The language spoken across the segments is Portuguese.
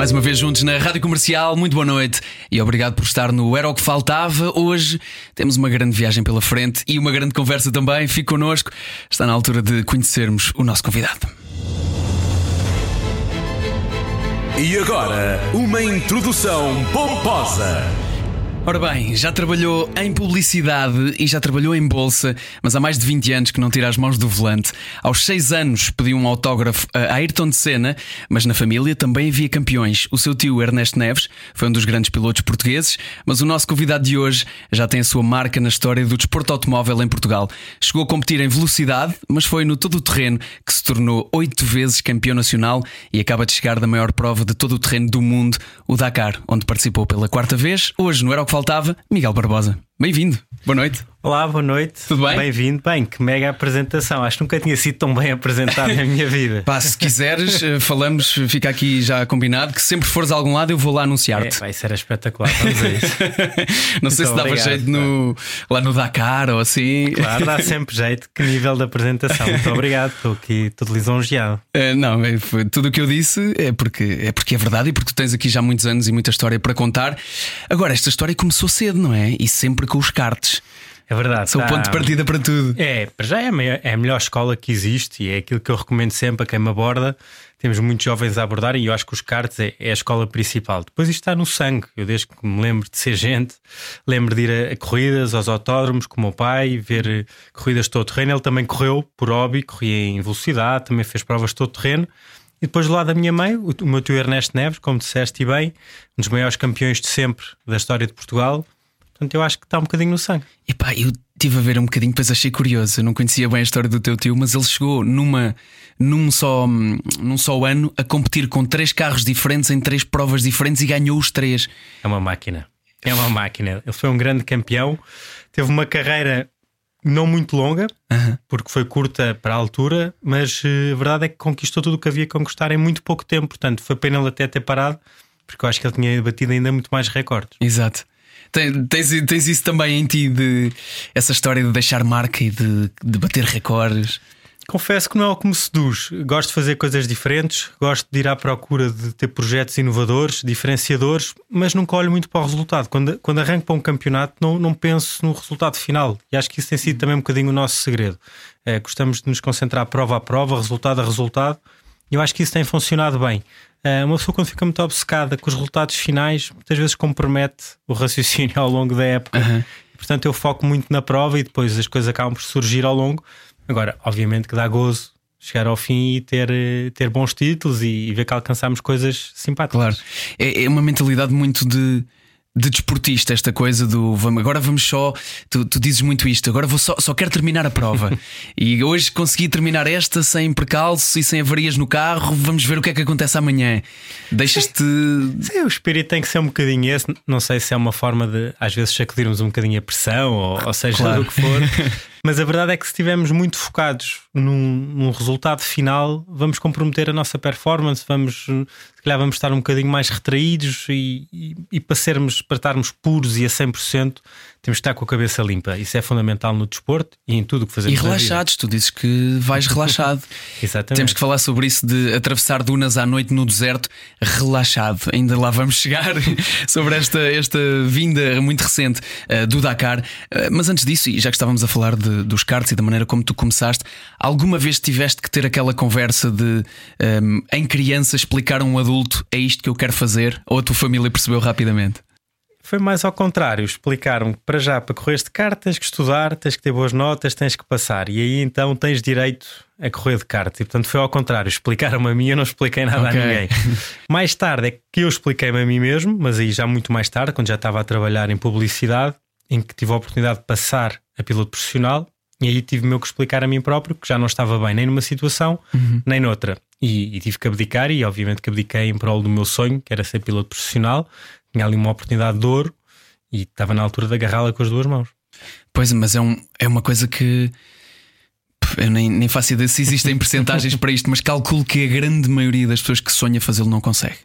Mais uma vez juntos na Rádio Comercial, muito boa noite e obrigado por estar no Era o que Faltava. Hoje temos uma grande viagem pela frente e uma grande conversa também. Fique connosco, está na altura de conhecermos o nosso convidado. E agora, uma introdução pomposa. Ora bem, já trabalhou em publicidade e já trabalhou em bolsa, mas há mais de 20 anos que não tira as mãos do volante. Aos 6 anos pediu um autógrafo a Ayrton de Senna, mas na família também havia campeões. O seu tio Ernesto Neves foi um dos grandes pilotos portugueses, mas o nosso convidado de hoje já tem a sua marca na história do desporto automóvel em Portugal. Chegou a competir em velocidade, mas foi no todo o terreno que se tornou oito vezes campeão nacional e acaba de chegar da maior prova de todo o terreno do mundo, o Dakar, onde participou pela quarta vez. Hoje, no Era o que faltava, Miguel Barbosa. Bem-vindo, boa noite. Olá, boa noite. Tudo bem? Bem-vindo. Bem, que mega apresentação. Acho que nunca tinha sido tão bem apresentado na minha vida. Pá, se quiseres, eh, falamos, fica aqui já combinado que sempre fores a algum lado eu vou lá É, anunciar-te. vai ser espetacular. Vamos a isso. Não sei se dava obrigado, jeito no, lá no Dakar ou assim. Claro, dá sempre jeito. Que nível de apresentação. Muito obrigado. Estou aqui todo lisonjeado. Eh, não, é, foi tudo o que eu disse é porque, é porque é verdade e porque tu tens aqui já muitos anos e muita história para contar. Agora, esta história começou cedo, não é? E sempre com os karts. É verdade. São o tá- ponto de partida para tudo. É, para já é a, maior- é a melhor escola que existe e é aquilo que eu recomendo sempre a quem me aborda. Temos muitos jovens a abordar e eu acho que os karts é, é a escola principal. Depois isto está no sangue. Eu, desde que me lembro de ser gente, lembro de ir a, a corridas, aos autódromos com o meu pai, ver eh, corridas de todo terreno. Ele também correu por hobby, corria em velocidade, também fez provas de todo terreno. E depois do lado da minha mãe, o, o meu tio Ernesto Neves, como disseste e bem, um dos maiores campeões de sempre da história de Portugal. Portanto, eu acho que está um bocadinho no sangue. E pá, eu estive a ver um bocadinho, depois achei curioso. Eu não conhecia bem a história do teu tio, mas ele chegou numa, num, só, num só ano a competir com três carros diferentes em três provas diferentes e ganhou os três. É uma máquina. É uma máquina. Ele foi um grande campeão. Teve uma carreira não muito longa, porque foi curta para a altura, mas eh, a verdade é que conquistou tudo o que havia que conquistar em muito pouco tempo. Portanto, foi pena ele até ter parado, porque eu acho que ele tinha batido ainda muito mais recordes. Exato. Tens, tens isso também em ti, de essa história de deixar marca e de, de bater recordes. Confesso que não é o que me seduz. Gosto de fazer coisas diferentes, gosto de ir à procura de ter projetos inovadores, diferenciadores, mas nunca olho muito para o resultado. Quando, quando arranco para um campeonato, não, não penso no resultado final. E acho que isso tem sido também um bocadinho o nosso segredo. Eh, gostamos de nos concentrar prova a prova, resultado a resultado, eu acho que isso tem funcionado bem. Eh, uma pessoa, quando fica muito obcecada com os resultados finais, muitas vezes compromete o raciocínio ao longo da época. Portanto, eu foco muito na prova e depois as coisas acabam por surgir ao longo. Agora, obviamente que dá gozo chegar ao fim e ter, eh, ter bons títulos e, e ver que alcançamos coisas simpáticas. Claro. É, é uma mentalidade muito de. De desportista, esta coisa do vamos, agora vamos só. Tu, tu dizes muito isto, agora vou só, só quero terminar a prova. e hoje consegui terminar esta sem percalço e sem avarias no carro. Vamos ver o que é que acontece amanhã. Deixas-te. Sim, o espírito tem que ser um bocadinho esse. Não sei se é uma forma de, às vezes, sacudirmos um bocadinho a pressão, ou, ou seja, Claro. do que for. Mas a verdade é que se estivermos muito focados num, num resultado final, vamos comprometer a nossa performance, vamos, se calhar, vamos estar um bocadinho mais retraídos e, e, e para, sermos, para estarmos puros e a 100%, temos que estar com a cabeça limpa. Isso é fundamental no desporto e em tudo o que E fazemos. vida. relaxados, tu dizes que vais relaxado. Exatamente. Temos que falar sobre isso de atravessar dunas à noite no deserto relaxado. Ainda lá vamos chegar sobre esta, esta vinda muito recente eh, do Dakar. Eh, mas antes disso, e já que estávamos a falar de- dos karts e da maneira como tu começaste, alguma vez tiveste que ter aquela conversa de ehm, em criança explicar a um adulto é isto que eu quero fazer? Ou a tua família percebeu rapidamente? Foi mais ao contrário. Explicaram que para já, para correr de kart, tens que estudar, tens que ter boas notas, tens que passar. E aí então tens direito a correr de kart. E portanto foi ao contrário. Explicaram-me a mim, eu não expliquei nada Ok. a ninguém. mais tarde é que eu expliquei-me a mim mesmo, mas aí já muito mais tarde, quando já estava a trabalhar em publicidade, em que tive a oportunidade de passar a piloto profissional. E aí tive-me eu que explicar a mim próprio que já não estava bem nem numa situação, nem noutra. E, e tive que abdicar, e obviamente que abdiquei em prol do meu sonho, que era ser piloto profissional. Tinha ali uma oportunidade de ouro e estava na altura de agarrá-la com as duas mãos. Pois, mas é, um, é uma coisa que eu nem, nem faço ideia se existem percentagens para isto, mas calculo que a grande maioria das pessoas que sonha fazê-lo não consegue.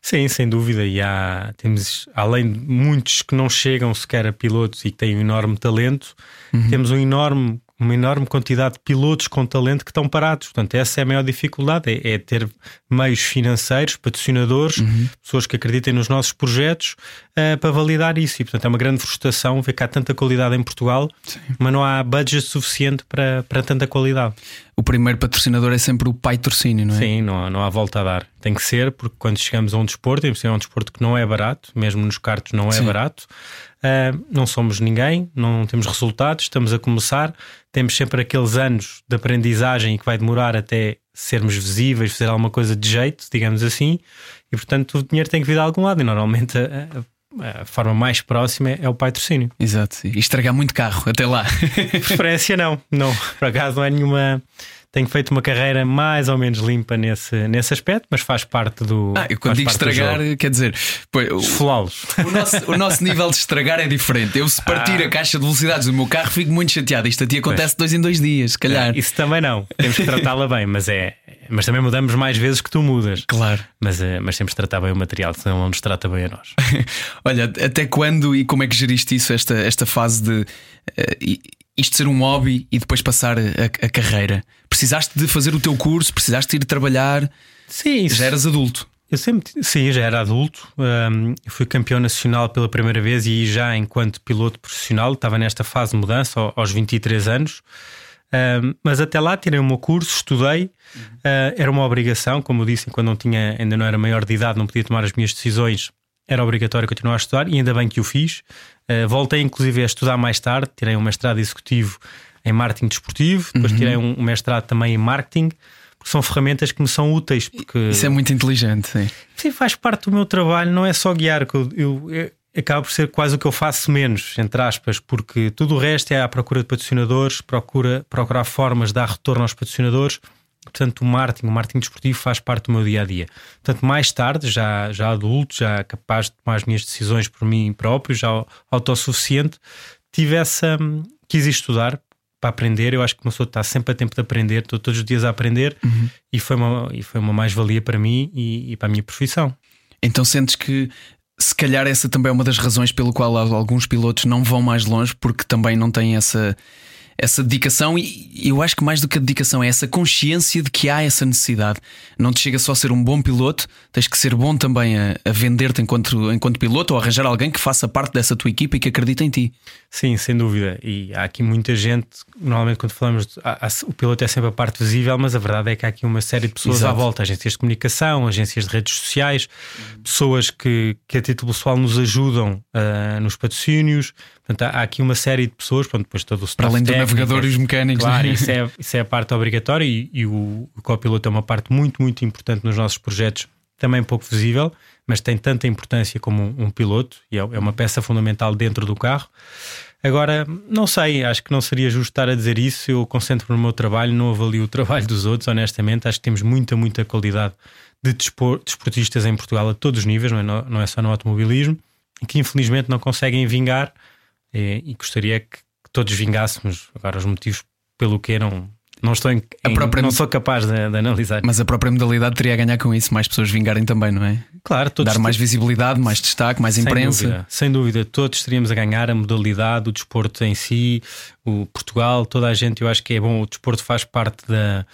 Sim, sem dúvida. E há, temos, além de muitos que não chegam sequer a pilotos e que têm um enorme talento, uhum. temos um enorme uma enorme quantidade de pilotos com talento que estão parados. Portanto, essa é a maior dificuldade: é, é ter meios financeiros, patrocinadores, uhum. pessoas que acreditem nos nossos projetos uh, para validar isso. E, portanto, é uma grande frustração ver que há tanta qualidade em Portugal, Sim. mas não há budget suficiente para, para tanta qualidade. O primeiro patrocinador é sempre o pai torcínio, não é? Sim, não há, não há volta a dar. Tem que ser, porque quando chegamos a um desporto, é um desporto que não é barato, mesmo nos cartos não é Sim. barato. Uh, não somos ninguém, não temos resultados, estamos a começar, temos sempre aqueles anos de aprendizagem que vai demorar até sermos visíveis, fazer alguma coisa de jeito, digamos assim, e portanto o dinheiro tem que vir de algum lado, e normalmente a, a, a forma mais próxima é o patrocínio. Exato, e estragar muito carro até lá. Preferência não, não, por acaso não é nenhuma tenho feito uma carreira mais ou menos limpa nesse, nesse aspecto, mas faz parte do. Ah, eu quando digo estragar, quer dizer, esfolá-los. O nosso, o nosso nível de estragar é diferente. Eu, se partir ah. a caixa de velocidades do meu carro, fico muito chateado. Isto a ti acontece pois. dois em dois dias, se calhar. isso também não. Temos que tratá-la bem, mas é. Mas também mudamos mais vezes que tu mudas. Claro. Mas, eh, mas temos de tratar bem o material, senão não nos trata bem a nós. Olha, até quando e como é que geriste isso, esta, esta fase de. Uh, isto ser um hobby e depois passar a, a, carreira? Precisaste de fazer o teu curso? Precisaste ir trabalhar? Sim, isso. já eras adulto. Eu sempre, sim, já era adulto. Um, fui campeão nacional pela primeira vez e já enquanto piloto profissional. Estava nesta fase de mudança aos 23 anos. Um, mas até lá tirei o meu curso, estudei. Uh, era uma obrigação, como eu disse, quando não tinha, ainda não era maior de idade, não podia tomar as minhas decisões. Era obrigatório continuar a estudar e ainda bem que o fiz. Uh, voltei inclusive a estudar mais tarde, tirei um mestrado executivo em marketing desportivo, depois uhum. tirei um, mestrado também em marketing, porque são ferramentas que me são úteis. Porque... Isso é muito inteligente, sim. Sim, faz parte do meu trabalho, não é só guiar, eu, eu, eu acaba por ser quase o que eu faço menos, entre aspas, porque tudo o resto é à procura de patrocinadores, procura, procurar formas de dar retorno aos patrocinadores. Portanto, o marketing, o marketing desportivo faz parte do meu dia a dia. Portanto, mais tarde, já, já adulto, já capaz de tomar as minhas decisões por mim próprio, já autossuficiente, tive essa. quis estudar para aprender. Eu acho que uma pessoa está sempre a tempo de aprender, estou todos os dias a aprender uhum. e foi uma, e foi uma mais-valia para mim e, e para a minha profissão. Então sentes que se calhar essa também é uma das razões pelo qual alguns pilotos não vão mais longe porque também não têm essa essa dedicação e eu acho que mais do que a dedicação é essa consciência de que há essa necessidade. Não te chega só a ser um bom piloto, tens que ser bom também a, a vender-te enquanto, enquanto piloto ou arranjar alguém que faça parte dessa tua equipa e que acredita em ti. Sim, sem dúvida. E há aqui muita gente, normalmente quando falamos, de, há, há, o piloto é sempre a parte visível, mas a verdade é que há aqui uma série de pessoas Exato. à volta, agências de comunicação, agências de redes sociais, pessoas que, que a título pessoal nos ajudam uh, nos patrocínios. Portanto, há, aqui uma série de pessoas, pronto, depois todo o Para além do navegador e os mecânicos. Claro, né? isso, é, isso é a parte obrigatória e, e o, o copiloto é uma parte muito, muito importante nos nossos projetos, também pouco visível, mas tem tanta importância como um, um piloto e é, é uma peça fundamental dentro do carro. Agora, não sei, acho que não seria justo estar a dizer isso. Eu concentro no meu trabalho, não avalio o trabalho dos outros, honestamente. Acho que temos muita, muita qualidade de desportistas em Portugal a todos os níveis, não é, não é só no automobilismo, que infelizmente não conseguem vingar e, e gostaria que, que, todos vingássemos. Agora, os motivos pelo que não, não estou em, em própria... não sou capaz de, de, analisar. Mas a própria modalidade teria a ganhar com isso, mais pessoas vingarem também, não é? Claro, todos dar mais visibilidade, mais destaque, mais sem imprensa. Dúvida, sem dúvida, todos teríamos a ganhar a modalidade, o desporto em si, o Portugal, toda a gente. Eu acho que é bom. O desporto faz parte da.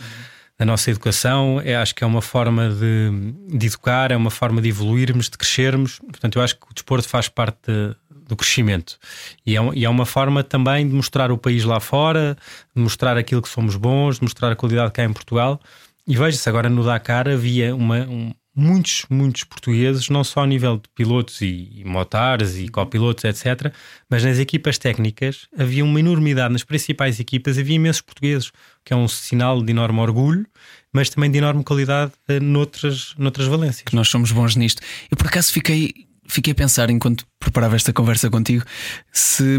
da nossa educação, é, acho que é uma forma de, de educar, é uma forma de evoluirmos, de crescermos. Portanto, eu acho que o desporto faz parte de, do crescimento. E é, e é uma forma também de mostrar o país lá fora, de mostrar aquilo que somos bons, de mostrar a qualidade que há em Portugal. E veja-se, agora no Dakar havia uma, um, muitos, muitos portugueses, não só a nível de pilotos e, e motares e copilotos, etc., mas nas equipas técnicas havia uma enormidade. Nas principais equipas havia imensos portugueses, que é um sinal de enorme orgulho, mas também de enorme qualidade uh, noutras, noutras valências. Que nós somos bons nisto. Eu por acaso fiquei fiquei a pensar enquanto preparava esta conversa contigo se,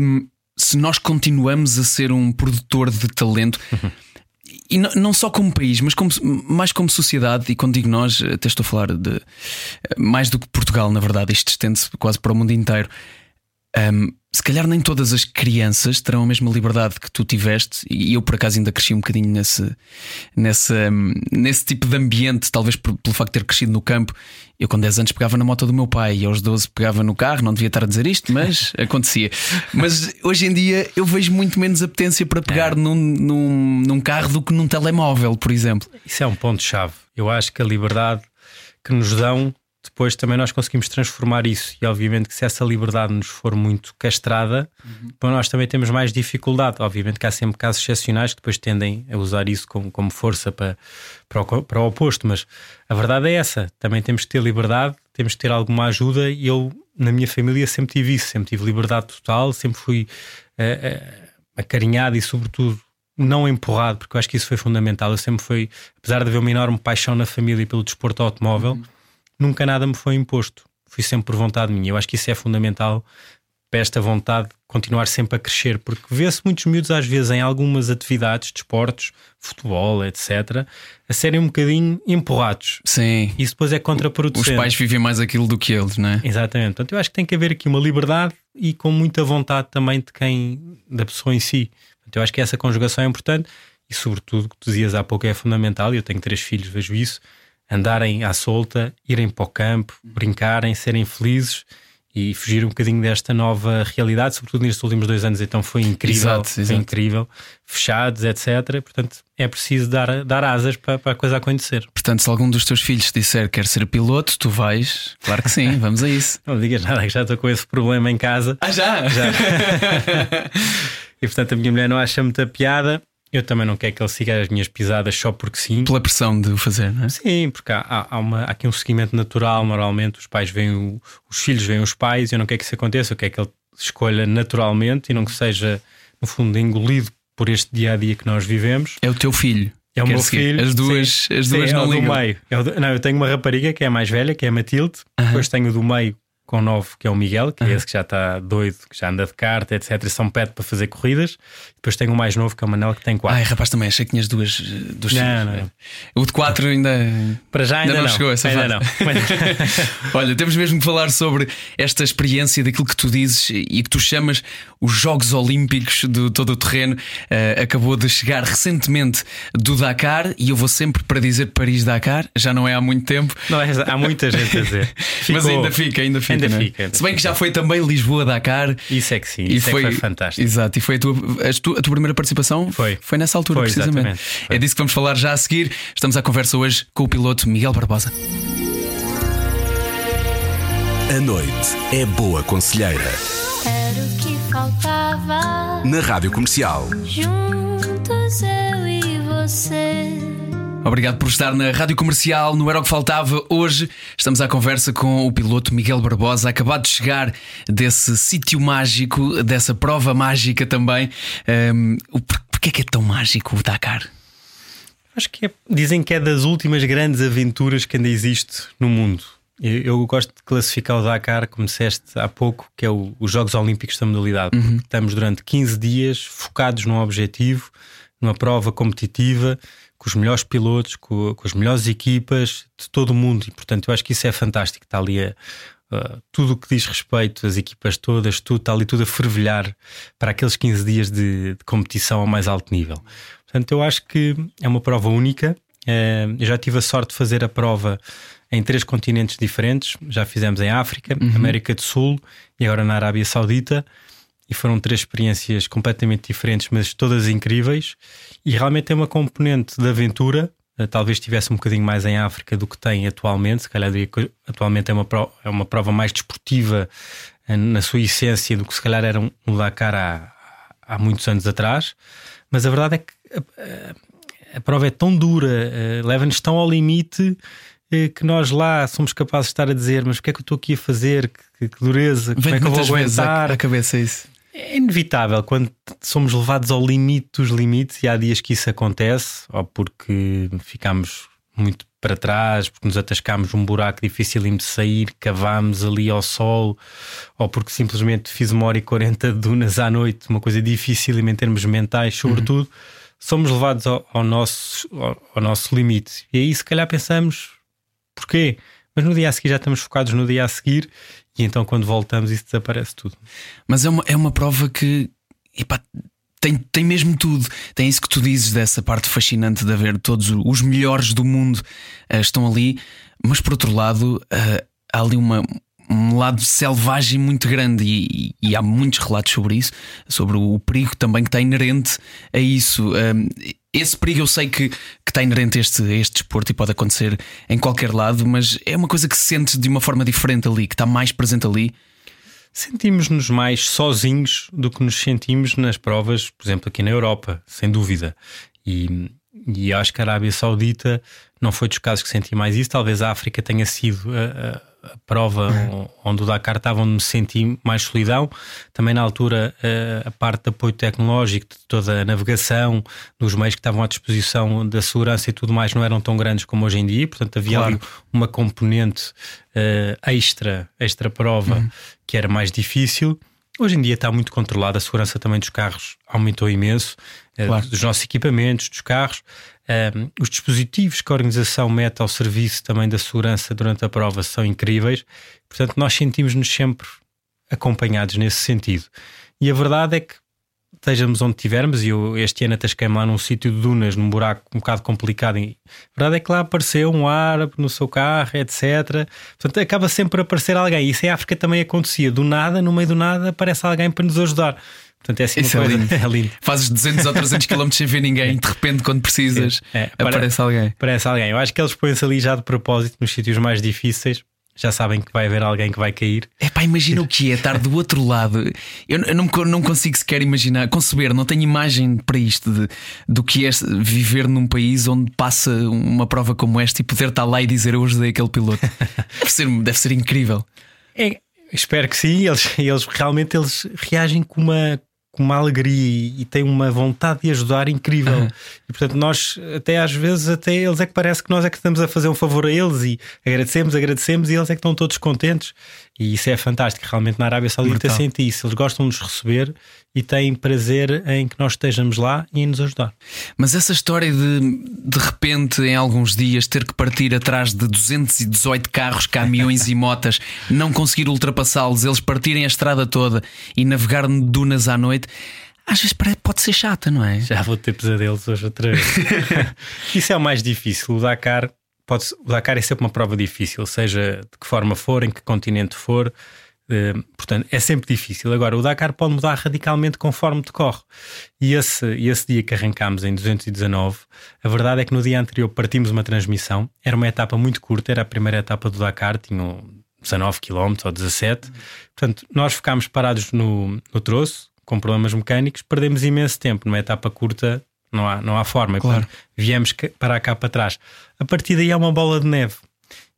se nós continuamos a ser um produtor de talento. E não, não, só como país, mas como, mais como sociedade, e quando digo nós, até estou a falar de mais do que Portugal, na verdade, isto estende-se quase para o mundo inteiro. Um, se calhar nem todas as crianças terão a mesma liberdade que tu tiveste, e eu por acaso ainda cresci um bocadinho nesse, nesse, nesse tipo de ambiente, talvez por, pelo facto de ter crescido no campo. Eu com 10 anos pegava na moto do meu pai e aos 12 pegava no carro, não devia estar a dizer isto, mas acontecia. Mas hoje em dia eu vejo muito menos apetência para pegar é. num, num, num carro do que num telemóvel, por exemplo. Isso é um ponto-chave. Eu acho que a liberdade que nos dão depois também nós conseguimos transformar isso. E obviamente que se essa liberdade nos for muito castrada, uhum. Nós também temos mais dificuldade. Obviamente que há sempre casos excepcionais que depois tendem a usar isso como, como força para, para, o, para o oposto. Mas a verdade é essa: também temos que ter liberdade, temos que ter alguma ajuda. E eu, na minha família, sempre tive isso, sempre tive liberdade total, sempre fui uh, uh, acarinhado e, sobretudo, não empurrado, porque eu acho que isso foi fundamental. Eu sempre fui, apesar de haver uma enorme paixão na família pelo desporto automóvel. Nunca nada me foi imposto. Fui sempre por vontade minha. Eu acho que isso é fundamental para esta vontade de continuar sempre a crescer, porque vê-se muitos miúdos, às vezes, em algumas atividades, desportos, futebol, etc., a serem um bocadinho empurrados. Sim. Isso depois é contraproducente. Os pais vivem mais aquilo do que eles, não é? Exatamente. Portanto, eu acho que tem que haver aqui uma liberdade e com muita vontade também de quem, da pessoa em si. Portanto, eu acho que essa conjugação é importante e, sobretudo, o que tu dizias há pouco é fundamental. Eu tenho três filhos, vejo isso andarem à solta, irem para o campo, brincarem, serem felizes e fugir um bocadinho desta nova realidade, sobretudo nestes últimos dois anos, então foi incrível, exato, foi exato. incrível, fechados, etc. Portanto, é preciso dar, dar asas para, para a coisa acontecer. Portanto, se algum dos teus filhos disser que quer ser piloto, tu vais, claro que sim, vamos a isso. Não digas nada, que já estou com esse problema em casa. Ah, já? Já. e portanto, a minha mulher não acha muita piada. Eu também não quero que ele siga as minhas pisadas só porque sim. Pela pressão de o fazer, não é? Sim, porque há, há, uma, há aqui um seguimento natural. Normalmente os pais veem o, os filhos veem os pais eu não quero que isso aconteça. Eu quero que ele escolha naturalmente e não que seja, no fundo, engolido por este dia a dia que nós vivemos. É o teu filho. É o meu filho. As duas, sim, as duas sim, não é ligam. meio. É não, eu tenho uma rapariga que é a mais velha, que é a Matilde. Uh -huh. Depois tenho o do meio, com novo, que é o Miguel, que uhum. é esse que já está doido, que já anda de carta, etc. E são pet para fazer corridas. Depois tem o mais novo, que é o Manel, que tem quatro. Ai, rapaz, também achei que tinhas duas. duas não, não. O de quatro ainda. Para já ainda, ainda não, chegou essa ainda. Olha, temos mesmo que falar sobre esta experiência daquilo que tu dizes e que tu chamas os Jogos Olímpicos do todo o terreno. Uh, acabou de chegar recentemente do Dakar e eu vou sempre para dizer Paris-Dakar, já não é há muito tempo. Não, é, há muita gente a dizer. Ficou... Mas ainda fica, ainda fica. Ainda é? fica ainda Se bem que já foi também Lisboa-Dakar. Isso é que sim, isso foi, é que foi fantástico. Exato, e foi a tua, a tua, a tua primeira participação? Foi. Foi nessa altura, foi, precisamente. É disso que vamos falar já a seguir. Estamos à conversa hoje com o piloto Miguel Barbosa. A noite é boa conselheira. Faltava. Na rádio comercial. Juntos eu e você. Obrigado por estar na Rádio Comercial, no Era o que Faltava. Hoje estamos à conversa com o piloto Miguel Barbosa, acabado de chegar desse sítio mágico, dessa prova mágica também. Um, porquê é que é tão mágico o Dakar? Acho que é, dizem que é das últimas grandes aventuras que ainda existe no mundo. Eu, eu gosto de classificar o Dakar, como disseste há pouco, que é o, os Jogos Olímpicos da modalidade. Uhum. Estamos durante 15 dias focados num objetivo, numa prova competitiva com os melhores pilotos, com, com, as melhores equipas de todo o mundo. E, portanto, eu acho que isso é fantástico. Está ali a, uh, tudo o que diz respeito, as equipas todas, tudo, está ali tudo a fervilhar para aqueles 15 dias de, de competição ao mais alto nível. Portanto, eu acho que é uma prova única. Uh, eu já tive a sorte de fazer a prova em três continentes diferentes. Já fizemos em África, uhum. América do Sul e agora na Arábia Saudita e foram três experiências completamente diferentes, mas todas incríveis. E realmente tem uma componente de aventura. Eh, talvez tivesse um bocadinho mais em África do que tem atualmente. Se calhar atualmente é uma, prova, é uma prova mais desportiva eh, na sua essência do que se calhar era um Dakar há, há muitos anos atrás. Mas a verdade é que a, a prova é tão dura, eh, leva-nos tão ao limite que nós lá somos capazes de estar a dizer: Mas o que é que eu estou aqui a fazer? Que, que dureza, como é que eu vou aguentar? A cabeça isso. É inevitável quando somos levados ao limite dos limites, e há dias que isso acontece, ou porque ficamos muito para trás, porque nos atascámos um buraco difícil de sair, cavámos ali ao sol, ou porque simplesmente fiz uma hora e quarenta de dunas à noite, uma coisa difícil em termos mentais, sobretudo, uhum. somos levados ao, ao, nosso, ao, ao nosso limite. E aí, se calhar, pensamos porquê? mas no dia a seguir já estamos focados no dia a seguir e então quando voltamos isso desaparece tudo. Mas é uma, é uma prova que epá, tem, tem mesmo tudo. Tem isso que tu dizes dessa parte fascinante de haver todos os melhores do mundo uh, estão ali, mas por outro lado, uh, há ali uma, um lado selvagem muito grande e, e, há muitos relatos sobre isso, sobre o perigo também que está inerente a isso. Um, esse perigo eu sei que, que está inerente a este, este desporto e pode acontecer em qualquer lado, mas é uma coisa que se sente de uma forma diferente ali, que está mais presente ali. Sentimos-nos mais sozinhos do que nos sentimos nas provas, por exemplo, aqui na Europa, sem dúvida. E, e acho que a Arábia Saudita não foi dos casos que senti mais isso. Talvez a África tenha sido prova uhum. onde o Dakar estava, onde me senti mais solidão. Também na altura a parte de apoio tecnológico, de toda a navegação, dos meios que estavam à disposição da segurança e tudo mais, não eram tão grandes como hoje em dia. Portanto, havia claro. ali uma componente uh, extra, extra prova, uhum. que era mais difícil. Hoje em dia está muito controlado, a segurança também dos carros aumentou imenso, eh, claro. dos nossos equipamentos, dos carros. Um, os dispositivos que a organização mete ao serviço também da segurança durante a prova são incríveis, portanto, nós sentimos-nos sempre acompanhados nesse sentido. E a verdade é que estejamos onde estivermos, e eu este ano atasquei-me lá num sítio de dunas, num buraco um bocado complicado. E a verdade é que lá apareceu um árabe no seu carro, etc. Portanto, acaba sempre a aparecer alguém. Isso em África também acontecia. Do nada, no meio do nada, aparece alguém para nos ajudar. Portanto, é assim Isso uma é coisa. Lindo. É lindo. Fazes 200 ou 300 km sem ver ninguém, de repente, quando precisas, é, aparece alguém. Aparece alguém. Eu acho que eles põem-se ali já de propósito nos sítios mais difíceis já sabem que vai haver alguém que vai cair. É pá, imagina o que é estar do outro lado. Eu, eu não, não consigo sequer imaginar, conceber, não tenho imagem para isto de, do que é viver num país onde passa uma prova como esta e poder estar lá e dizer eu ajudei aquele piloto. deve, ser, deve ser incrível. É, espero que sim. Eles, eles realmente eles reagem com uma, com uma alegria e, têm uma vontade de ajudar incrível. Uhum. E portanto, nós, até às vezes, até eles é que parece que nós é que estamos a fazer um favor a eles e agradecemos, agradecemos e eles é que estão todos contentes. E isso é fantástico. Realmente na Arábia Saudita sente isso. Eles gostam de nos receber e têm prazer em que nós estejamos lá e em nos ajudar. Mas essa história de de repente, em alguns dias, ter que partir atrás de 218 carros, caminhões e motas, não conseguir ultrapassá-los, eles partirem a estrada toda e navegar dunas à noite. Às vezes pode ser chata, não é? Já vou ter pesadelos hoje outra vez. Isso é o mais difícil. O Dakar pode, o Dakar é sempre uma prova difícil, seja de que forma for, em que continente for. Uh, portanto, é sempre difícil. Agora, o Dakar pode mudar radicalmente conforme decorre. E esse, esse dia que arrancámos em 219, a verdade é que no dia anterior partimos uma transmissão. Era uma etapa muito curta, era a primeira etapa do Dakar, tinham 19 km ou 17. Portanto, nós ficámos parados no, no troço, com problemas mecânicos, perdemos imenso tempo numa etapa curta não há, não há forma. Claro. viemos para cá para trás. A partir daí é uma bola de neve.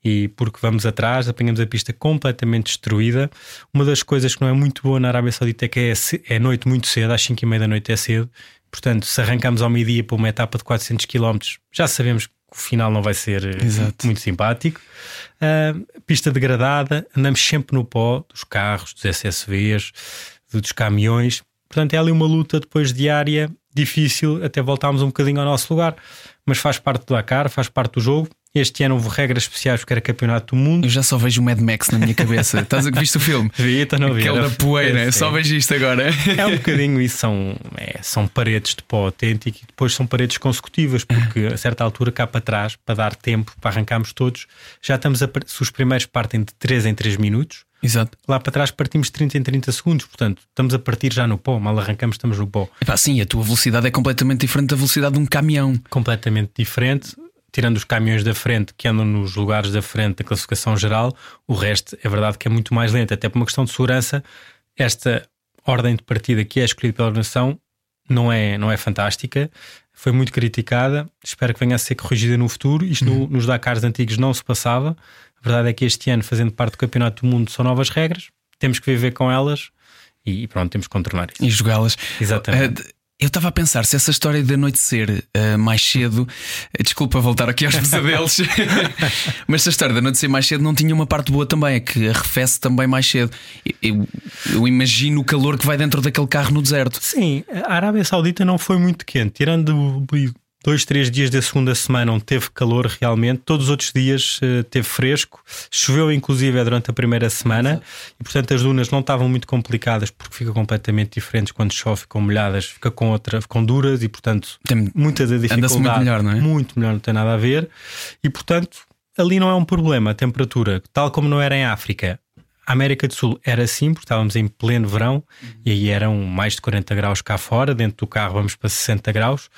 E porque vamos atrás, apanhamos a pista completamente destruída. Uma das coisas que não é muito boa na Arábia Saudita é que é, é noite muito cedo, às 5 e meia da noite é cedo. Portanto, se arrancamos ao meio-dia para uma etapa de 400 km, já sabemos que o final não vai ser eh, Exato. muito simpático. Uh, pista degradada, andamos sempre no pó dos carros, dos SSVs, dos caminhões. Portanto, é ali uma luta depois diária difícil até voltarmos um bocadinho ao nosso lugar, mas faz parte do Dakar, faz parte do jogo. Este ano houve regras especiais porque era campeonato do mundo. Eu já só vejo o Mad Max na minha cabeça. Estás a viste o filme? Vi, então não vi. Aquele da poeira, é, só vejo isto agora. É um bocadinho isso, são, é, são paredes de pó autêntico e depois são paredes consecutivas, porque a certa altura cá para trás, para dar tempo para arrancarmos todos, já estamos a. Se os primeiros partem de 3 em 3 minutos, Exato. Lá para trás partimos 30 em 30 segundos, portanto, estamos a partir já no pó, mal arrancamos, estamos no pó. Epá, sim, a tua velocidade é completamente diferente da velocidade de um caminhão. Completamente diferente. Tirando os caminhões da frente que andam nos lugares da frente da classificação geral, o resto é verdade que é muito mais lento. Até por uma questão de segurança, esta ordem de partida que é escolhida pela organização não é, não é fantástica, foi muito criticada. Espero que venha a ser corrigida no futuro. Isto uhum. no, nos Dakars antigos não se passava. A verdade é que este ano, fazendo parte do Campeonato do Mundo, são novas regras, temos que viver com elas e pronto, temos que contornar isso. E jogá-las. Exatamente. Uh, eu estava a pensar se essa história de anoitecer uh, mais cedo, uh, desculpa voltar aqui aos pesadelos, mas se a história de anoitecer mais cedo não tinha uma parte boa também, é que arrefece também mais cedo. Eu, eu, imagino o calor que vai dentro daquele carro no deserto. Sim, a Arábia Saudita não foi muito quente, tirando do, dois, três dias da segunda semana onde teve calor realmente, todos os outros dias uh, teve fresco, choveu inclusive durante a primeira semana e portanto as dunas não estavam muito complicadas porque fica completamente diferentes quando chove, ficam molhadas, fica com outra, ficam duras e portanto Tem, muita da dificuldade. muito melhor, não é? Muito melhor, não tem nada a ver e portanto ali não é um problema a temperatura, tal como não era em África. A América do Sul era assim, porque estávamos em pleno verão uhum. e aí eram mais de 40 graus cá fora, dentro do carro vamos para 60 graus.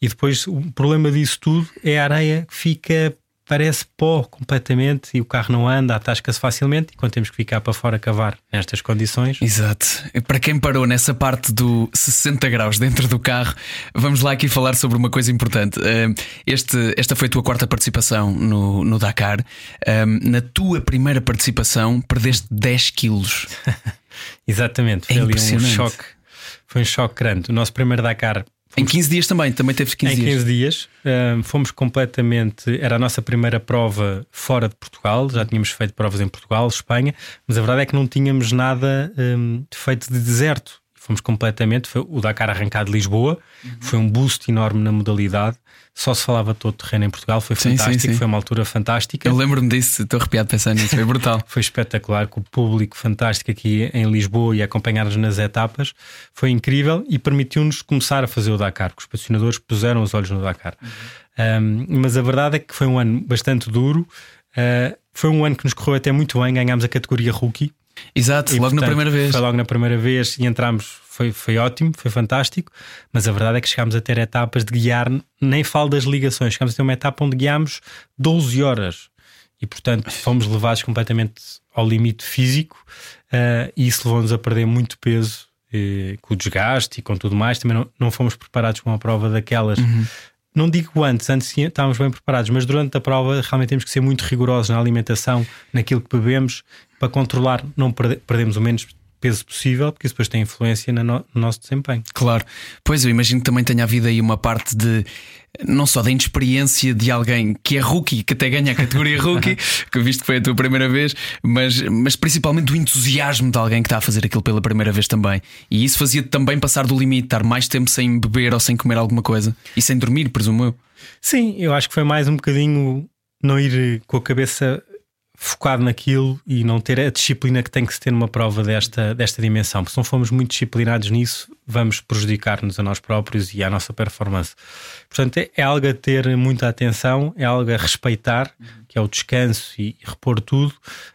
E depois o problema disso tudo é a areia que fica parece pó completamente e o carro não anda, atasca-se facilmente e quando temos que ficar para fora cavar nestas condições. Exato. Para quem parou nessa parte do 60 graus dentro do carro, vamos lá aqui falar sobre uma coisa importante. Eh, este, esta foi a tua quarta participação no, no Dakar. Eh, na tua primeira participação, perdeste 10 quilos. Exatamente, foi é ali um choque. Foi um choque grande. O nosso primeiro Dakar em 15 dias também, também teve 15 em dias. Em 15 dias. Um, fomos completamente. Era a nossa primeira prova fora de Portugal. Já tínhamos feito provas em Portugal, Espanha, mas a verdade é que não tínhamos nada um, feito de deserto. Fomos completamente. Foi o Dakar arrancado de Lisboa, uhum. foi um boost enorme na modalidade só se falava todo terreno em Portugal, foi sim, fantástico, sim, sim. foi uma altura fantástica. Eu lembro-me disso, estou arrepiado pensando nisso, foi brutal. foi espetacular, com o público fantástico aqui em Lisboa e acompanhar-nos nas etapas, foi incrível e permitiu-nos começar a fazer o Dakar, porque os patrocinadores puseram os olhos no Dakar. Uhum. Um, mas a verdade é que foi um ano bastante duro, uh, foi um ano que nos correu até muito bem, ganhámos a categoria Rookie. Exato, e, logo portanto, na primeira vez. Foi logo na primeira vez e entramos foi, foi ótimo, foi fantástico, mas a verdade é que chegámos a ter etapas de guiar, nem falo das ligações, chegámos a ter uma etapa onde guiámos 12 horas e, portanto, fomos levados completamente ao limite físico uh, e isso levou-nos a perder muito peso uh, com o desgaste e com tudo mais. Também não, não fomos preparados para uma prova daquelas. Uhum. Não digo antes, antes estávamos bem preparados, mas durante a prova realmente temos que ser muito rigorosos na alimentação, naquilo que bebemos, para controlar, não perdemos o menos peso possível, porque isso depois tem influência no, no nosso desempenho. Claro, pois eu imagino que também tenha havido aí uma parte de não só da inexperiência de alguém que é rookie, que até ganha a categoria rookie, que visto que foi a tua primeira vez, mas, mas principalmente do entusiasmo de alguém que está a fazer aquilo pela primeira vez também. E isso fazia também passar do limite, estar mais tempo sem beber ou sem comer alguma coisa e sem dormir, presumo eu. Sim, eu acho que foi mais um bocadinho não ir com a cabeça focado naquilo e não ter a disciplina que tem que se ter numa prova desta, desta dimensão. Porque se não formos muito disciplinados nisso, vamos prejudicar-nos a nós próprios e à nossa performance. Portanto, é, é algo a ter muita atenção, é algo a respeitar, que é o descanso e, e repor tudo.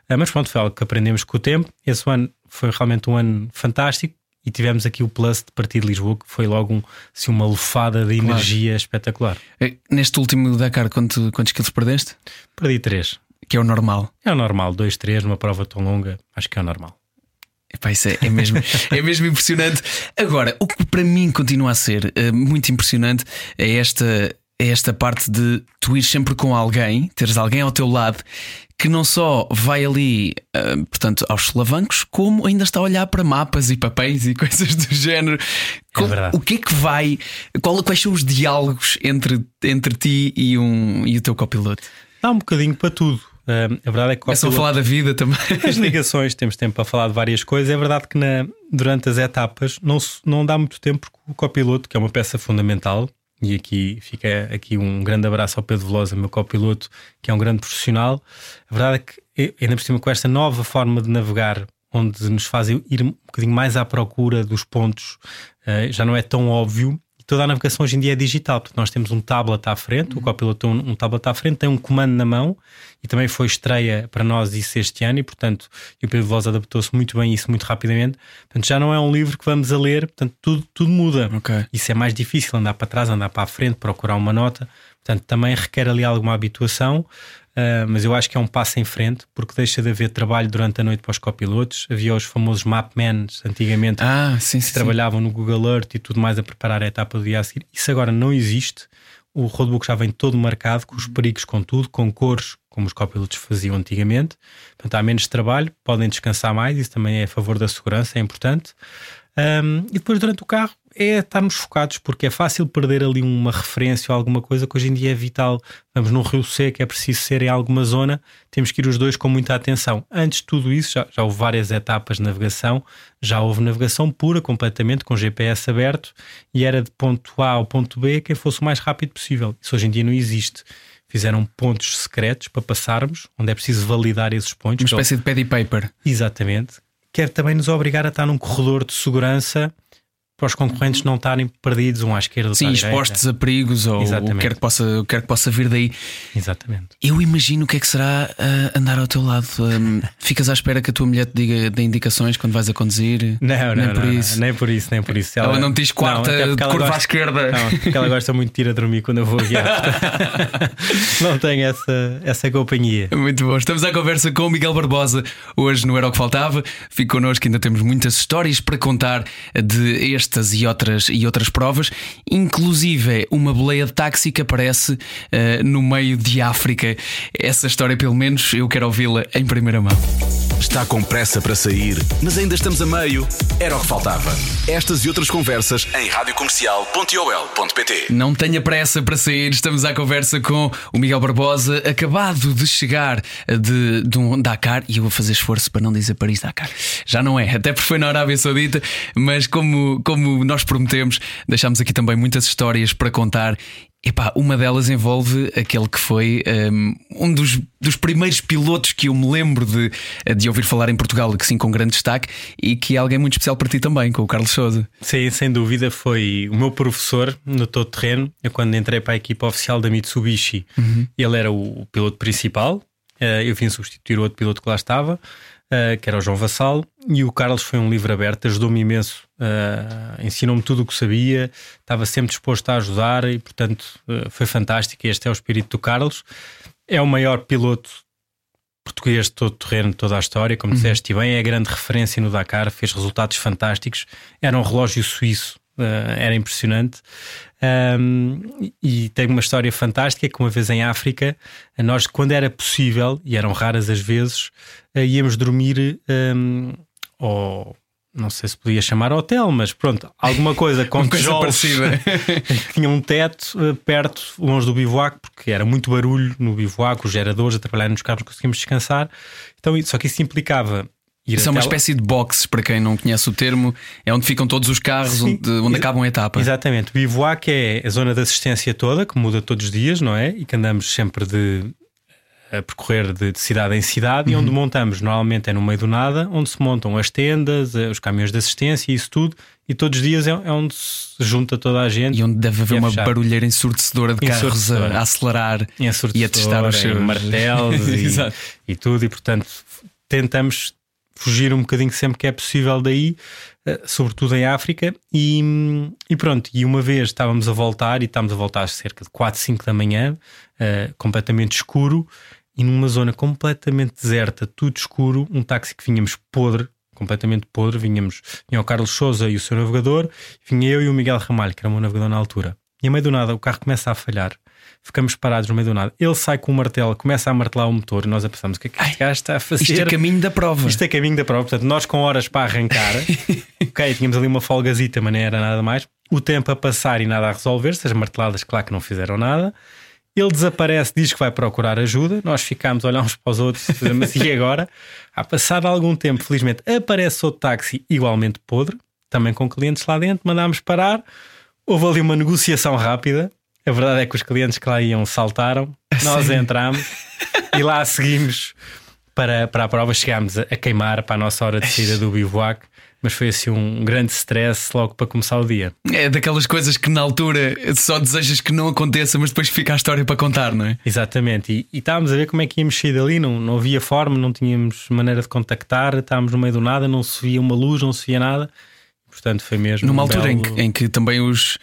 Ah, mas pronto, foi algo que aprendemos com o tempo. Esse ano foi realmente um ano fantástico. E tivemos aqui o plus de partir de Lisboa, que foi logo um, assim, uma lufada de energia claro. espetacular. Eh, neste último Dakar, quanto, quantos quilos perdeste? Perdi três que é o normal. É o normal, 2, 3 numa prova tão longa, acho que é o normal. Epá, isso é, é, mesmo, é mesmo impressionante. Agora, o que para mim continua a ser uh, muito impressionante é esta, é esta parte de tu ir sempre com alguém, teres alguém ao teu lado que não só vai ali, uh, portanto, aos solavancos, como ainda está a olhar para mapas e papéis e coisas do género. É o que é que vai? Qual, quais são os diálogos entre, entre ti e, um, e o teu copiloto? Dá um bocadinho para tudo. Uh, a verdade é que Começam a falar da vida também. As ligações, temos tempo para falar de várias coisas. É verdade que na, durante as etapas não, não dá muito tempo porque o copiloto, que é uma peça fundamental, e aqui fica aqui um grande abraço ao Pedro Velosa, meu copiloto, que é um grande profissional. A verdade é que, ainda por cima, com esta nova forma de navegar, onde nos faz ir um bocadinho mais à procura dos pontos, uh, já não é tão óbvio toda a navegação hoje em dia é digital. Portanto, nós temos um tablet à frente, uhum. o copiloto tem um, um tablet à frente, tem um comando na mão e também foi estreia para nós isso este ano e, portanto, o Pedro Voz adaptou-se muito bem a isso muito rapidamente. Portanto, já não é um livro que vamos a ler, portanto, tudo, tudo muda. Okay. Isso é mais difícil, andar para trás, andar para a frente, procurar uma nota. Portanto, também requer ali alguma habituação. Uh, mas eu acho que é um passo em frente porque deixa de haver trabalho durante a noite para os copilotos. Havia os famosos mapmans antigamente ah, sim, sim, que trabalhavam no Google Earth e tudo mais a preparar a etapa do dia a seguir. Isso agora não existe. O roadbook já vem todo marcado com os perigos, com tudo, com cores, como os copilotos faziam antigamente. Portanto, há menos trabalho, podem descansar mais. Isso também é a favor da segurança, é importante. Um, e depois, durante o carro, é estarmos focados, porque é fácil perder ali uma referência ou alguma coisa que hoje em dia é vital. Vamos num rio seco, é preciso ser em alguma zona, temos que ir os dois com muita atenção. Antes de tudo isso, já, já houve várias etapas de navegação, já houve navegação pura, completamente, com GPS aberto, e era de ponto A ao ponto B quem fosse o mais rápido possível. Isso hoje em dia não existe fizeram pontos secretos para passarmos, onde é preciso validar esses pontos. Uma espécie de paddy paper. Exatamente. Quer também nos obrigar a estar num corredor de segurança para os concorrentes não estarem perdidos um à esquerda Sim, expostos a perigos ou o que, quer que, possa, o que quer que possa vir daí. Exatamente. Eu imagino o que é que será uh, andar ao teu lado. Um, ficas à espera que a tua mulher te diga de indicações quando vais a conduzir? Não, nem não, por não, isso. nem por isso, nem por isso. Ela, ela não te diz quarta não, de curva gosta, à esquerda. Não, porque ela gosta muito de ir a dormir quando eu vou guiar. não tem essa, essa companhia. Muito bom. Estamos à conversa com o Miguel Barbosa. Hoje não era o que faltava. Fique connosco, ainda temos muitas histórias para contar de este estas e outras, e outras provas, inclusive uma boleia de táxi que aparece uh, no meio de África. Essa história, pelo menos, eu quero ouvi-la em primeira mão. Está com pressa para sair, mas ainda estamos a meio? Era o que faltava. Estas e outras conversas em radiocomercial.ol.pt. Não tenha pressa para sair, estamos à conversa com o Miguel Barbosa, acabado de chegar de, de um Dakar, e eu vou fazer esforço para não dizer Paris-Dakar. Já não é, até porque foi na Arábia Saudita, mas como, como nós prometemos, deixámos aqui também muitas histórias para contar Epá, uma delas envolve aquele que foi um, um dos, dos, primeiros pilotos que eu me lembro de, de ouvir falar em Portugal, que sim, com grande destaque, e que é alguém muito especial para ti também, com o Carlos Souza. Sim, sem dúvida, foi o meu professor no todo terreno. Eu, quando entrei para a equipa oficial da Mitsubishi, uhum. ele era o piloto principal. Eh, eu vim substituir o outro piloto que lá estava uh, que era o João Vassal, e o Carlos foi um livro aberto, ajudou-me imenso, uh, ensinou-me tudo o que sabia, estava sempre disposto a ajudar e, portanto, uh, foi fantástico. Este é o espírito do Carlos. É o maior piloto português de todo o terreno, de toda a história, como uhum. disseste bem, é a grande referência no Dakar, fez resultados fantásticos. Era um relógio suíço, era impressionante. Um, e tem uma história fantástica que uma vez em África, nós, quando era possível, e eram raras as vezes, uh, íamos dormir um, ou não sei se podia chamar hotel, mas pronto, alguma coisa com uma coisa parecida. tinha um teto uh, perto, longe do bivoaco, porque era muito barulho no bivoaco, os geradores a trabalhar nos carros, conseguimos descansar. Então, só que isso implicava isso é uma espécie de box, para quem não conhece o termo, é onde ficam todos os carros, onde, onde acabam a etapa. Exatamente. O bivouac é a zona de assistência toda, que muda todos os dias, não é? E que andamos sempre de a percorrer de, de cidade em cidade uhum. e onde montamos, normalmente é no meio do nada, onde se montam as tendas, eh, os caminhões de assistência e isso tudo, e todos os dias é, é onde se junta toda a gente. E onde deve haver é uma barulheira ensurdecedora de carros a, a, acelerar e a testar os seus martelos e, e tudo, e portanto tentamos fugir um bocadinho sempre que é possível daí, eh, sobretudo em África. E, e, pronto, e uma vez estávamos a voltar, e estávamos a voltar às cerca de 4, 5 da manhã, uh, completamente escuro, e numa zona completamente deserta, tudo escuro, um táxi que vinhamos podre, completamente podre, vinhamos, vinha o Carlos Souza e o seu navegador, vinha eu e o Miguel Ramalho, que era o meu navegador na altura. E a meio do nada o carro começa a falhar ficamos parados no meio do nada. Ele sai com o martelo, começa a martelar o motor e nós a pensamos: o que é que este gajo está a fazer? Isto é caminho da prova. Isto é caminho da prova. Portanto, nós com horas para arrancar, ok, tínhamos ali uma folgazita, mas não era nada mais. O tempo a passar e nada a resolver-se, as marteladas, claro que não fizeram nada. Ele desaparece, diz que vai procurar ajuda. Nós ficámos a olhar uns para os outros, mas e agora? A passado algum tempo, felizmente, aparece outro táxi igualmente podre, também com clientes lá dentro. Mandámos parar. Houve ali uma negociação rápida. A verdade é que os clientes que lá iam saltaram, nós Sim. entramos e lá seguimos para, para a prova. Chegámos a, a queimar para a nossa hora de saída do bivouac mas foi assim um grande stress logo para começar o dia. É daquelas coisas que na altura só desejas que não aconteça, mas depois fica a história para contar, não é? Exatamente, e, e estávamos a ver como é que íamos sair dali, não, não havia forma, não tínhamos maneira de contactar, estávamos no meio do nada, não se via uma luz, não se via nada. Portanto, foi mesmo. Numa um altura belo... em, que, em que também os,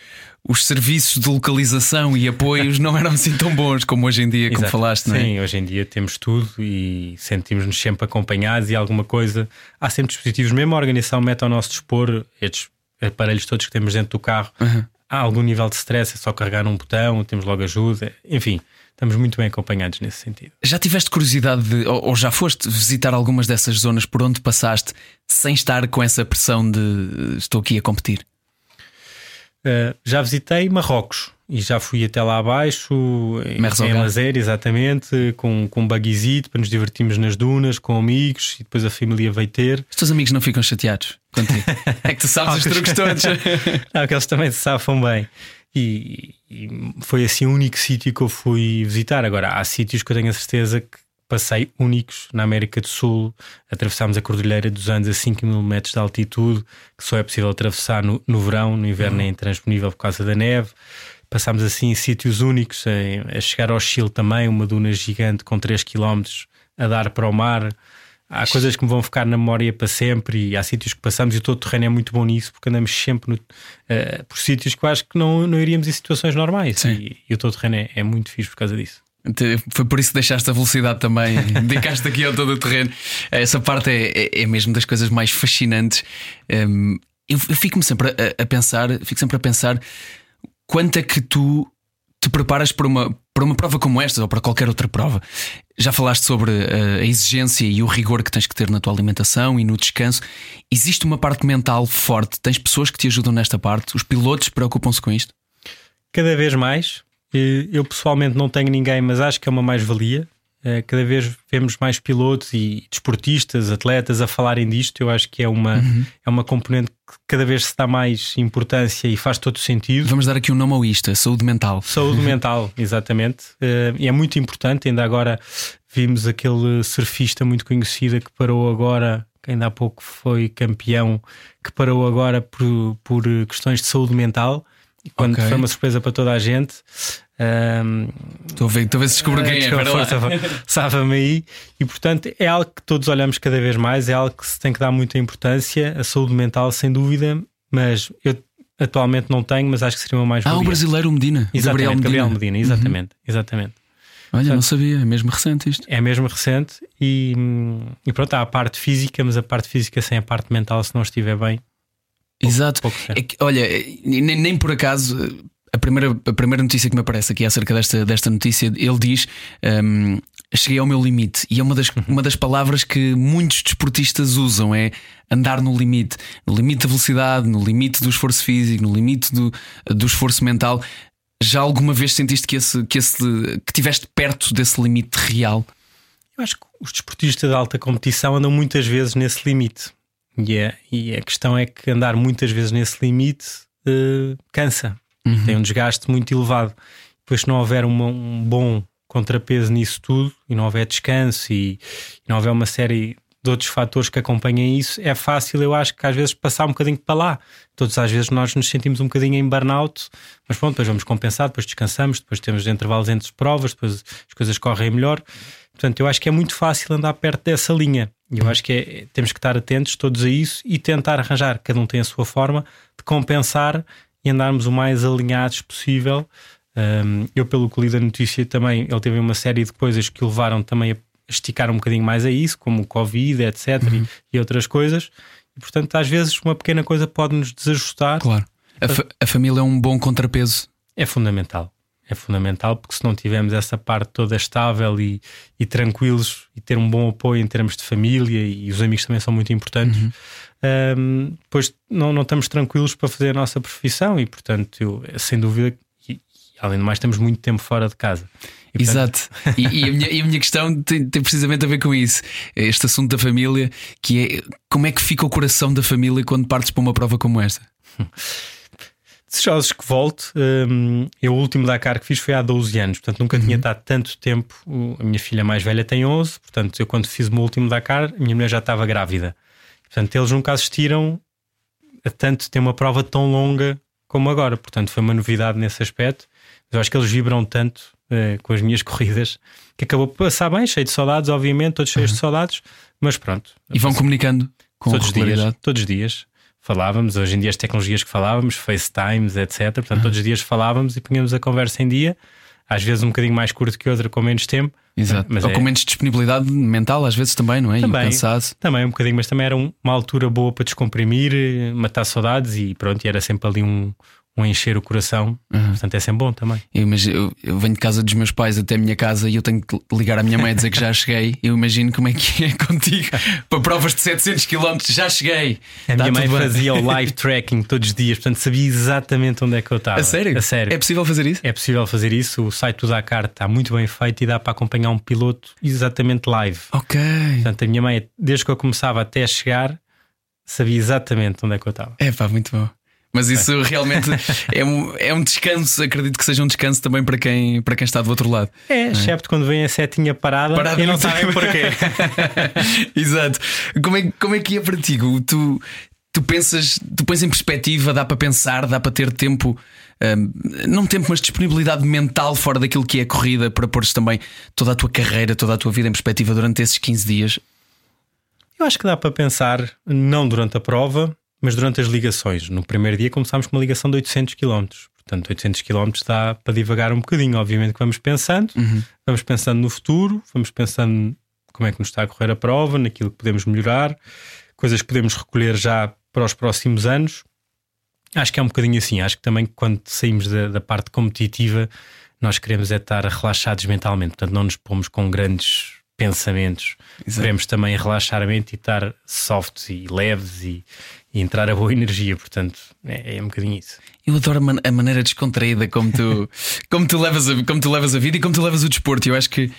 os serviços de localização e apoios não eram assim tão bons como hoje em dia, como Exato. falaste, não é? Sim, hoje em dia temos tudo e sentimos-nos sempre acompanhados e alguma coisa. Há sempre dispositivos, mesmo a organização mete ao nosso dispor estes aparelhos todos que temos dentro do carro. Uhum. Há algum nível de stress, é só carregar um botão, temos logo ajuda, enfim estamos muito bem acompanhados nesse sentido. Já tiveste curiosidade de, ou, ou, já foste visitar algumas dessas zonas por onde passaste sem estar com essa pressão de estou aqui a competir? Uh, já visitei Marrocos e já fui até lá abaixo, em, em Lazer, exatamente, com, com um buggyzito para nos divertirmos nas dunas, com amigos, e depois a família veio ter. Os teus amigos não ficam chateados contigo? é que tu sabes os truques todos. não, que eles também se safam bem. E, e, foi assim o único sítio que eu fui visitar. Agora, há sítios que eu tenho a certeza que passei únicos na América do Sul. Atravessámos a Cordilheira dos Andes a 5 mil metros de altitude, que só é possível atravessar no, no verão, no inverno é intransponível por causa da neve. Passámos assim em sítios únicos, a, a chegar ao Chile também, uma duna gigante com 3 km a dar para o mar. Há coisas que me vão ficar na memória para sempre e há sítios que passamos e todo o terreno é muito bom nisso porque andamos sempre no, uh, por sítios que eu acho que não, não iríamos em situações normais e, e, o todo o terreno é, é muito fixe por causa disso. Foi por isso que deixaste a velocidade também, dedicaste aqui ao todo o terreno. Essa parte é, é, é mesmo das coisas mais fascinantes. Um, eu, eu fico-me sempre a, a, pensar, fico sempre a pensar quanto é que tu te preparas para uma, para uma prova como esta ou para qualquer outra prova. Já falaste sobre a, a exigência e o rigor que tens que ter na tua alimentação e no descanso. Existe uma parte mental forte? Tens pessoas que te ajudam nesta parte? Os pilotos preocupam-se com isto? Cada vez mais. Eu pessoalmente não tenho ninguém, mas acho que é uma mais-valia. Eh, cada vez vemos mais pilotos e desportistas, atletas a falarem disto. Eu acho que é uma, uhum. é uma componente que cada vez se dá mais importância e faz todo sentido. Vamos dar aqui um nome ao isto: saúde mental. Saúde mental, exatamente. Eh, e é muito importante. Ainda agora vimos aquele surfista muito conhecido que parou agora que ainda há pouco foi campeão, que parou agora por, por questões de saúde mental quando okay. foi uma surpresa para toda a gente. Um, estou, a ver, estou a ver se descubro quem é. Safa-me aí. E portanto é algo que todos olhamos cada vez mais, é algo que se tem que dar muita importância. A saúde mental, sem dúvida, mas eu atualmente não tenho, mas acho que seria uma mais. Ah, o brasileiro Medina. Exatamente, Gabriel Medina. Gabriel Medina exatamente, uhum. exatamente. Olha, portanto, não sabia, é mesmo recente isto. É mesmo recente e, e pronto, há a parte física, mas a parte física sem a parte mental, se não estiver bem, Exato. É que, olha, nem, nem, por acaso. A primeira, a primeira notícia que me aparece aqui acerca desta, desta notícia, ele diz: um, Cheguei ao meu limite. E é uma das, uma das palavras que muitos desportistas usam: é andar no limite. No limite da velocidade, no limite do esforço físico, no limite do, do esforço mental. Já alguma vez sentiste que, esse, que, esse, que tiveste perto desse limite real? Eu acho que os desportistas de alta competição andam muitas vezes nesse limite. E, é, e a questão é que andar muitas vezes nesse limite uh, cansa, uhum. tem um desgaste muito elevado. Depois, se não houver uma, um bom contrapeso nisso tudo e não houver descanso e, e não houver uma série de outros fatores que acompanhem isso, é fácil, eu acho que às vezes passar um bocadinho para lá. Todas as vezes nós nos sentimos um bocadinho em burnout, mas pronto, depois vamos compensar, depois descansamos, depois temos intervalos entre provas, depois as coisas correm melhor. Portanto, eu acho que é muito fácil andar perto dessa linha. E eu acho que é, temos que estar atentos todos a isso e tentar arranjar, cada um tem a sua forma de compensar e andarmos o mais alinhados possível. Um, eu, pelo que li da notícia, também ele teve uma série de coisas que o levaram também a esticar um bocadinho mais a isso, como o Covid, etc. Uhum. E, e, outras coisas. E, portanto, às vezes, uma pequena coisa pode nos desajustar. Claro. A, fa a família é um bom contrapeso. É fundamental é fundamental, porque se não tivermos essa parte toda estável e, e, tranquilos e ter um bom apoio em termos de família e os amigos também são muito importantes, uhum. um, depois não, não estamos tranquilos para fazer a nossa profissão e, portanto, eu, sem dúvida, e, e, além de mais, temos muito tempo fora de casa. E, Exato. e, e, a minha, e, a minha, questão tem, tem, precisamente a ver com isso. Este assunto da família, que é como é que fica o coração da família quando partes para uma prova como esta? Desejosos que volte. Um, eu, o último Dakar que fiz foi há 12 anos, portanto nunca uhum. tinha estado tanto tempo. A minha filha mais velha tem 11, portanto eu, quando fiz o meu último Dakar, a minha mulher já estava grávida. Portanto, eles nunca assistiram a tanto ter uma prova tão longa como agora. Portanto, foi uma novidade nesse aspecto. Eu acho que eles vibram tanto uh, com as minhas corridas que acabou por passar bem, cheio de saudades, obviamente, todos cheios uhum. de saudades, mas pronto. E vão comunicando com todos os dias, todos os dias falávamos, hoje em dia as tecnologias que falávamos, FaceTimes, etc. Portanto, todos os dias falávamos e punhamos a conversa em dia, às vezes um bocadinho mais curto que outra, com menos tempo. Exato. Mas Ou é... com menos disponibilidade mental, às vezes também, não é? Também, cansado. também um bocadinho, mas também era uma altura boa para descomprimir, matar saudades e pronto, e era sempre ali um, um encher o coração. Uhum. Portanto, é sempre bom também. Eu, imagino, eu, eu, venho de casa dos meus pais até a minha casa e eu tenho que ligar à minha mãe a dizer que já cheguei. Eu imagino como é que é contigo para provas de 700 km. Já cheguei. A minha mãe fazia o live tracking todos os dias, portanto sabia exatamente onde é que eu estava. A sério? A sério. É possível fazer isso? É possível fazer isso. O site do Dakar está muito bem feito e dá para acompanhar um piloto exatamente live. Ok. Portanto, a minha mãe, desde que eu começava até chegar, sabia exatamente onde é que eu estava. É pá, muito bom. Mas isso realmente é um, é um descanso, acredito que seja um descanso também para quem, para quem está do outro lado. É, é? excepto quando vem a setinha parada, parada e não sabem porquê. Exato. Como é, como é que é para ti? Tu, tu pensas, tu pões em perspectiva, dá para pensar, dá para ter tempo. Um, não tempo, mas disponibilidade mental fora daquilo que é a corrida para pôres também toda a tua carreira, toda a tua vida em perspectiva durante esses 15 dias? Eu acho que dá para pensar, não durante a prova, mas durante as ligações. No primeiro dia começámos com uma ligação de 800 km. Portanto, 800 km dá para divagar um bocadinho. Obviamente que vamos pensando, uhum. vamos pensando no futuro, vamos pensando como é que nos está a correr a prova, naquilo que podemos melhorar, coisas que podemos recolher já para os próximos anos. Acho que é um bocadinho assim. Acho que também quando saímos da, da parte competitiva, nós queremos é estar relaxados mentalmente. Portanto, não nos pomos com grandes pensamentos. Exato. Também relaxar a mente e estar softs e leves e, e entrar a boa energia, portanto, é, é um bocadinho isso. Eu adoro a, man a, maneira descontraída como tu, como, tu levas a, como tu levas a vida e como tu levas o desporto. Eu acho que,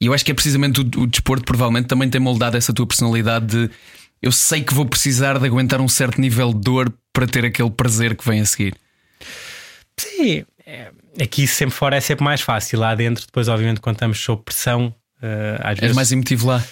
eu acho que é precisamente o, o desporto, provavelmente, também tem moldado essa tua personalidade de eu sei que vou precisar de aguentar um certo nível de dor para ter aquele prazer que vem a seguir. Sim, é, aqui sempre fora é sempre mais fácil. Lá dentro, depois, obviamente, quando estamos sob pressão, às És vezes. mais emotivo lá.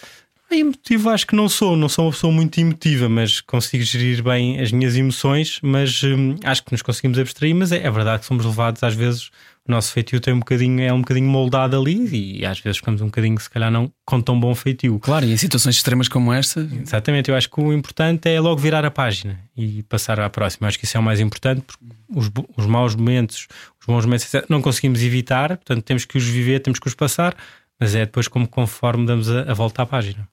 Emotivo acho que não sou, não sou uma pessoa muito emotiva, mas consigo gerir bem as minhas emoções, mas hum, acho que nos conseguimos abstrair, mas é, é, verdade que somos levados às vezes, o nosso feitio tem um bocadinho, é um bocadinho moldado ali e às vezes ficamos um bocadinho, se calhar, não com tão bom feitio. Claro, e em situações extremas como esta. Exatamente, eu acho que o importante é logo virar a página e passar à próxima. Acho que isso é o mais importante, porque os, os maus momentos, os bons momentos não conseguimos evitar, portanto temos que os viver, temos que os passar, mas é depois como conforme damos a, a volta à página.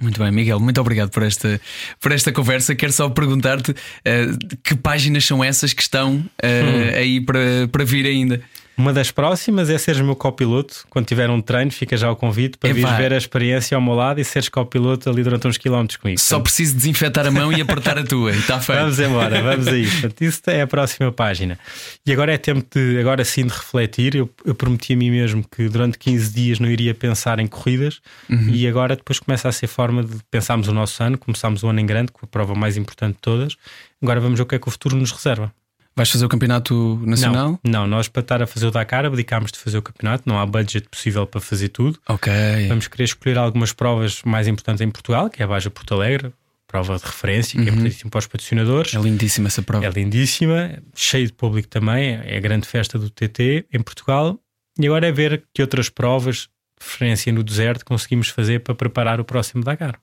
Muito bem, Miguel, muito obrigado por esta, por esta conversa. Quero só perguntar-te uh, que páginas são essas que estão uh, hum. aí para, para vir ainda. Uma das próximas é seres meu copiloto. Quando tiver um treino, fica já o convite para vir ver a experiência ao meu lado e seres copiloto ali durante uns quilómetros comigo. Só Portanto... preciso desinfetar a mão e apertar a tua. E está feito. Vamos embora, vamos aí. Portanto, isso é a próxima página. E agora é tempo de, agora sim, de refletir. Eu, eu prometi a mim mesmo que durante 15 dias não iria pensar em corridas uhum. e agora depois começa a ser forma de pensarmos o nosso ano. Começámos o ano em grande, com a prova mais importante de todas. Agora vamos ver o que é que o futuro nos reserva. Vais fazer o campeonato nacional? Não, não, nós para estar a fazer o Dakar abdicámos de fazer o campeonato, não há budget possível para fazer tudo. Ok. Vamos querer escolher algumas provas mais importantes em Portugal, que é a Baja Porto Alegre, prova de referência, que é uhum. é importantíssima para os patrocinadores. É lindíssima essa prova. É lindíssima, cheio de público também, é a grande festa do TT em Portugal. E agora é ver que outras provas, de referência no deserto, conseguimos fazer para preparar o próximo Dakar.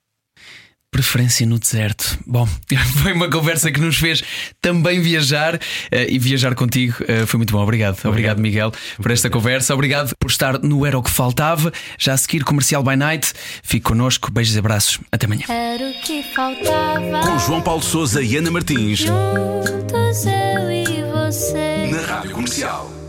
Preferência no deserto. Bom, foi uma conversa que nos fez também viajar uh, e viajar contigo uh, foi muito bom. Obrigado. Obrigado, Obrigado Miguel, por esta conversa. Obrigado por estar no Era o que Faltava. Já a seguir, Comercial by Night. Fique connosco. Beijos e abraços. Até amanhã. Era o que faltava. Com João Paulo Souza e Ana Martins. Juntos eu e você. Na Rádio Comercial.